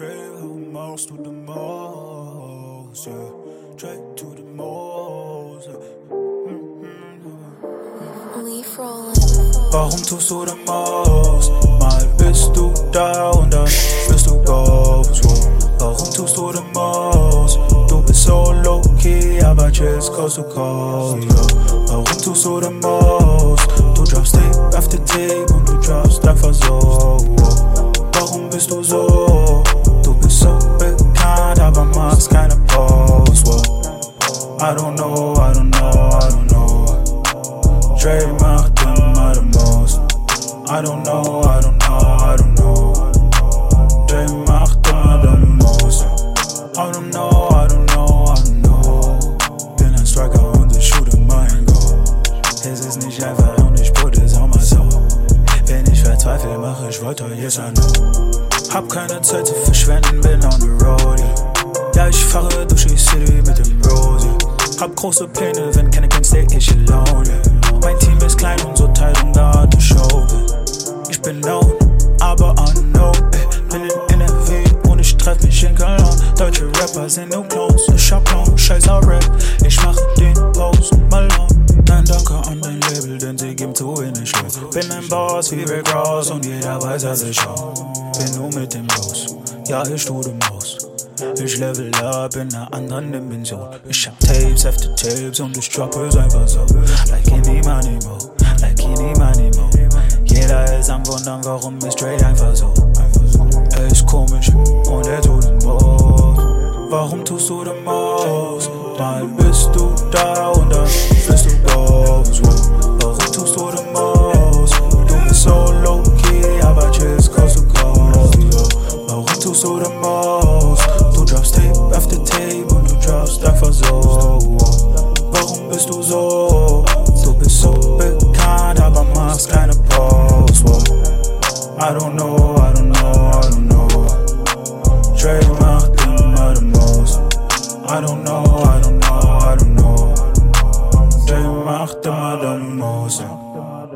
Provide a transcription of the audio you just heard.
Warum machst du the most? Yeah. Dre to the most. Yeah. Leaf rolling. Warum tust du the most? Mal bist du da und dann bist du ghost. Warum tust du the most? Du bist so low key, aber chillst coast to coast. Yeah. Warum tust du the most? Du droppst Tape after Tape und du droppst einfach so. Warum bist du so? Aber machst keine Post. Wow. I don't know, I don't know, I don't know. Dre macht immer the most. I don't know, I don't know, I don't know. Dre macht immer the most. I don't know, I don't know, I don't know. Bin ein Striker und ich shoot mein Goal. Es ist nicht einfach und ich put es auch mal so. Wenn ich verzweifle, mach ich weiter, yes I know. Hab keine Zeit zu verschwenden, bin on the road, yeah. Große Pläne, wenn keine kennst, stay ich yeah. Mein Team ist klein tight und da bin. Ich bin known, aber unknown. Bin in NRW und ich treff mich in Cologne. Deutsche Rapper sind nur Clones, ich hab Clown, scheiß auf Rap. Ich mache den Post Malone. Nein, danke an dein Label, denn sie geben zu den Show. Bin ein Boss wie Rick Ross und jeder weiß, dass ich auch bin nur mit dem Los. Ja, ich tu den Most. Ich level up in einer anderen Dimension. Ich hab Tapes after Tapes und ich drop es einfach so. Like any money mo, like any money mo. Jeder ist am Wundern, warum ist Dre einfach so. Er ist komisch und er tut den Most. Warum tust du den Most? Mal bist du da und dann bist du ghost. Warum bist du so? Du bist so bekannt, aber machst keine Post. I don't know, I don't know, I don't know. Dre